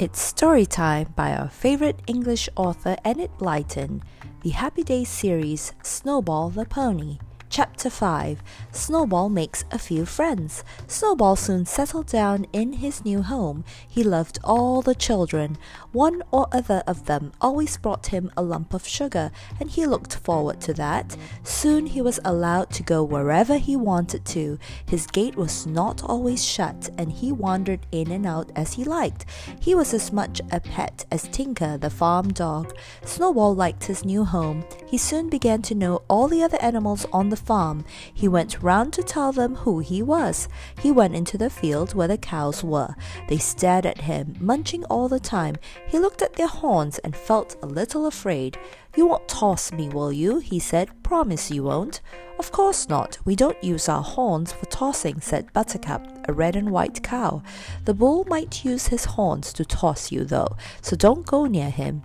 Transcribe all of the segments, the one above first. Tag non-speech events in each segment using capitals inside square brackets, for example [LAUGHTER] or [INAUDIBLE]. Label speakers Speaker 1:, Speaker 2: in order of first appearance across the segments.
Speaker 1: It's story time by our favorite English author Enid Blyton, the Happy Days series Snowball the Pony. Chapter 5 Snowball makes a few friends. Snowball soon settled down in his new home. He loved all the children. One or other of them always brought him a lump of sugar, and he looked forward to that. Soon he was allowed to go wherever he wanted to. His gate was not always shut, and he wandered in and out as he liked. He was as much a pet as Tinker, the farm dog. Snowball liked his new home. He soon began to know all the other animals on the farm. He went round to tell them who he was. He went into the field where the cows were. They stared at him, munching all the time. He looked at their horns and felt a little afraid. You won't toss me, will you? he said. Promise you won't. Of course not. We don't use our horns for tossing, said Buttercup, a red and white cow. The bull might use his horns to toss you, though, so don't go near him.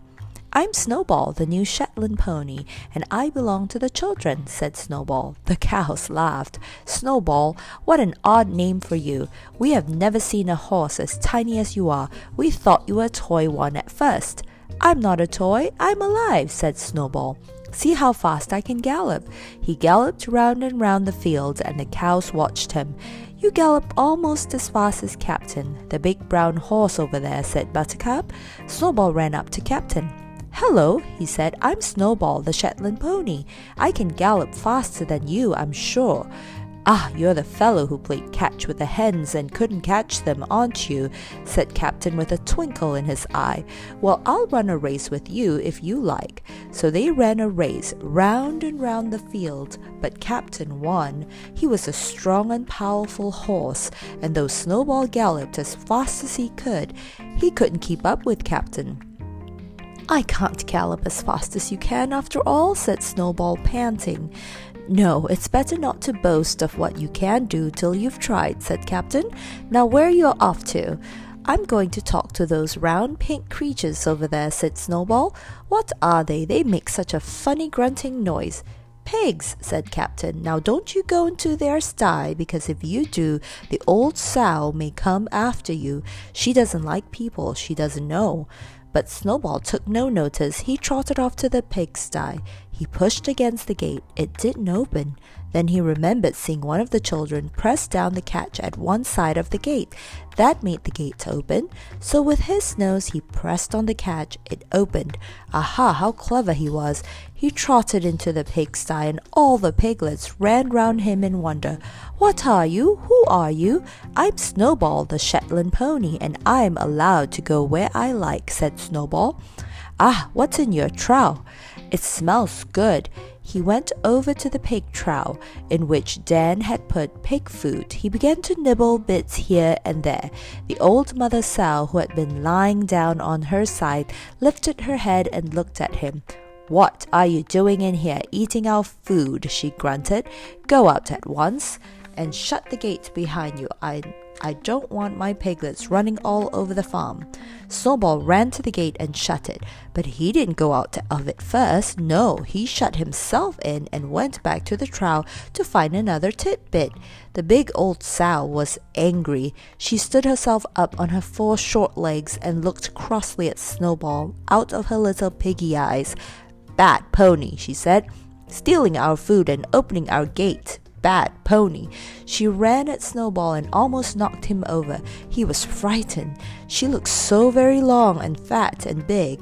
Speaker 1: I'm Snowball, the new Shetland pony, and I belong to the children, said Snowball. The cows laughed. Snowball, what an odd name for you. We have never seen a horse as tiny as you are. We thought you were a toy one at first. I'm not a toy, I'm alive, said Snowball. See how fast I can gallop. He galloped round and round the field, and the cows watched him. You gallop almost as fast as Captain, the big brown horse over there, said Buttercup. Snowball ran up to Captain. Hello, he said. I'm Snowball, the Shetland pony. I can gallop faster than you, I'm sure. Ah, you're the fellow who played catch with the hens and couldn't catch them, aren't you? said Captain with a twinkle in his eye. Well, I'll run a race with you if you like. So they ran a race round and round the field, but Captain won. He was a strong and powerful horse, and though Snowball galloped as fast as he could, he couldn't keep up with Captain. I can't gallop as fast as you can after all, said Snowball, panting. No, it's better not to boast of what you can do till you've tried, said Captain. Now where you're off to? I'm going to talk to those round pink creatures over there, said Snowball. What are they? They make such a funny grunting noise. Pigs, said Captain. Now don't you go into their sty, because if you do, the old sow may come after you. She doesn't like people she doesn't know. But Snowball took no notice. He trotted off to the pigsty. He pushed against the gate. It didn't open. Then he remembered seeing one of the children press down the catch at one side of the gate. That made the gate open. So with his nose he pressed on the catch. It opened. Aha, how clever he was. He trotted into the pigsty and all the piglets ran round him in wonder. What are you? Who are you? I'm Snowball, the Shetland pony, and I'm allowed to go where I like, said Snowball. Ah, what's in your trough? It smells good. He went over to the pig trough in which Dan had put pig food. He began to nibble bits here and there. The old mother sow, who had been lying down on her side, lifted her head and looked at him. What are you doing in here, eating our food? she grunted. Go out at once and shut the gate behind you. I I don't want my piglets running all over the farm. Snowball ran to the gate and shut it, but he didn't go out of it first. No, he shut himself in and went back to the trough to find another titbit. The big old sow was angry. She stood herself up on her four short legs and looked crossly at Snowball out of her little piggy eyes. Bad pony, she said, stealing our food and opening our gate bad pony. She ran at Snowball and almost knocked him over. He was frightened. She looked so very long and fat and big.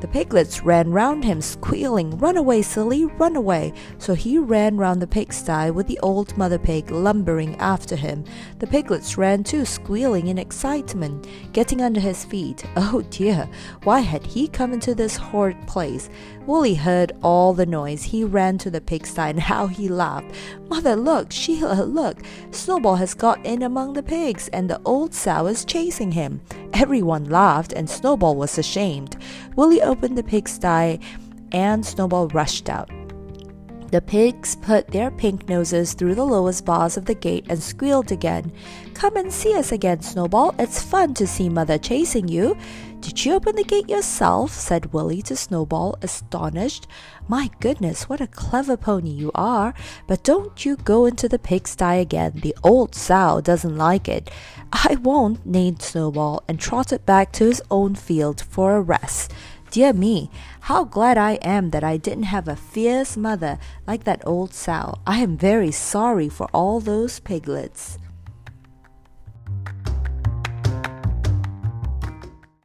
Speaker 1: The piglets ran round him, squealing, Run away, silly, run away! So he ran round the pigsty with the old mother pig lumbering after him. The piglets ran too, squealing in excitement, getting under his feet. [LAUGHS] Oh dear, why had he come into this horrid place? Woolly heard all the noise. He ran to the pigsty and how he laughed. Mother, look, Sheila, look! Snowball has got in among the pigs, and the old sow is chasing him. Everyone laughed, and Snowball was ashamed. Willie opened the pigsty, and Snowball rushed out. The pigs put their pink noses through the lowest bars of the gate and squealed again. Come and see us again, Snowball. It's fun to see Mother chasing you. Did you open the gate yourself? said Willie to Snowball, astonished. My goodness, what a clever pony you are! But don't you go into the pigsty again. The old sow doesn't like it. I won't, neighed Snowball, and trotted back to his own field for a rest. Dear me, how glad I am that I didn't have a fierce mother like that old sow. I am very sorry for all those piglets.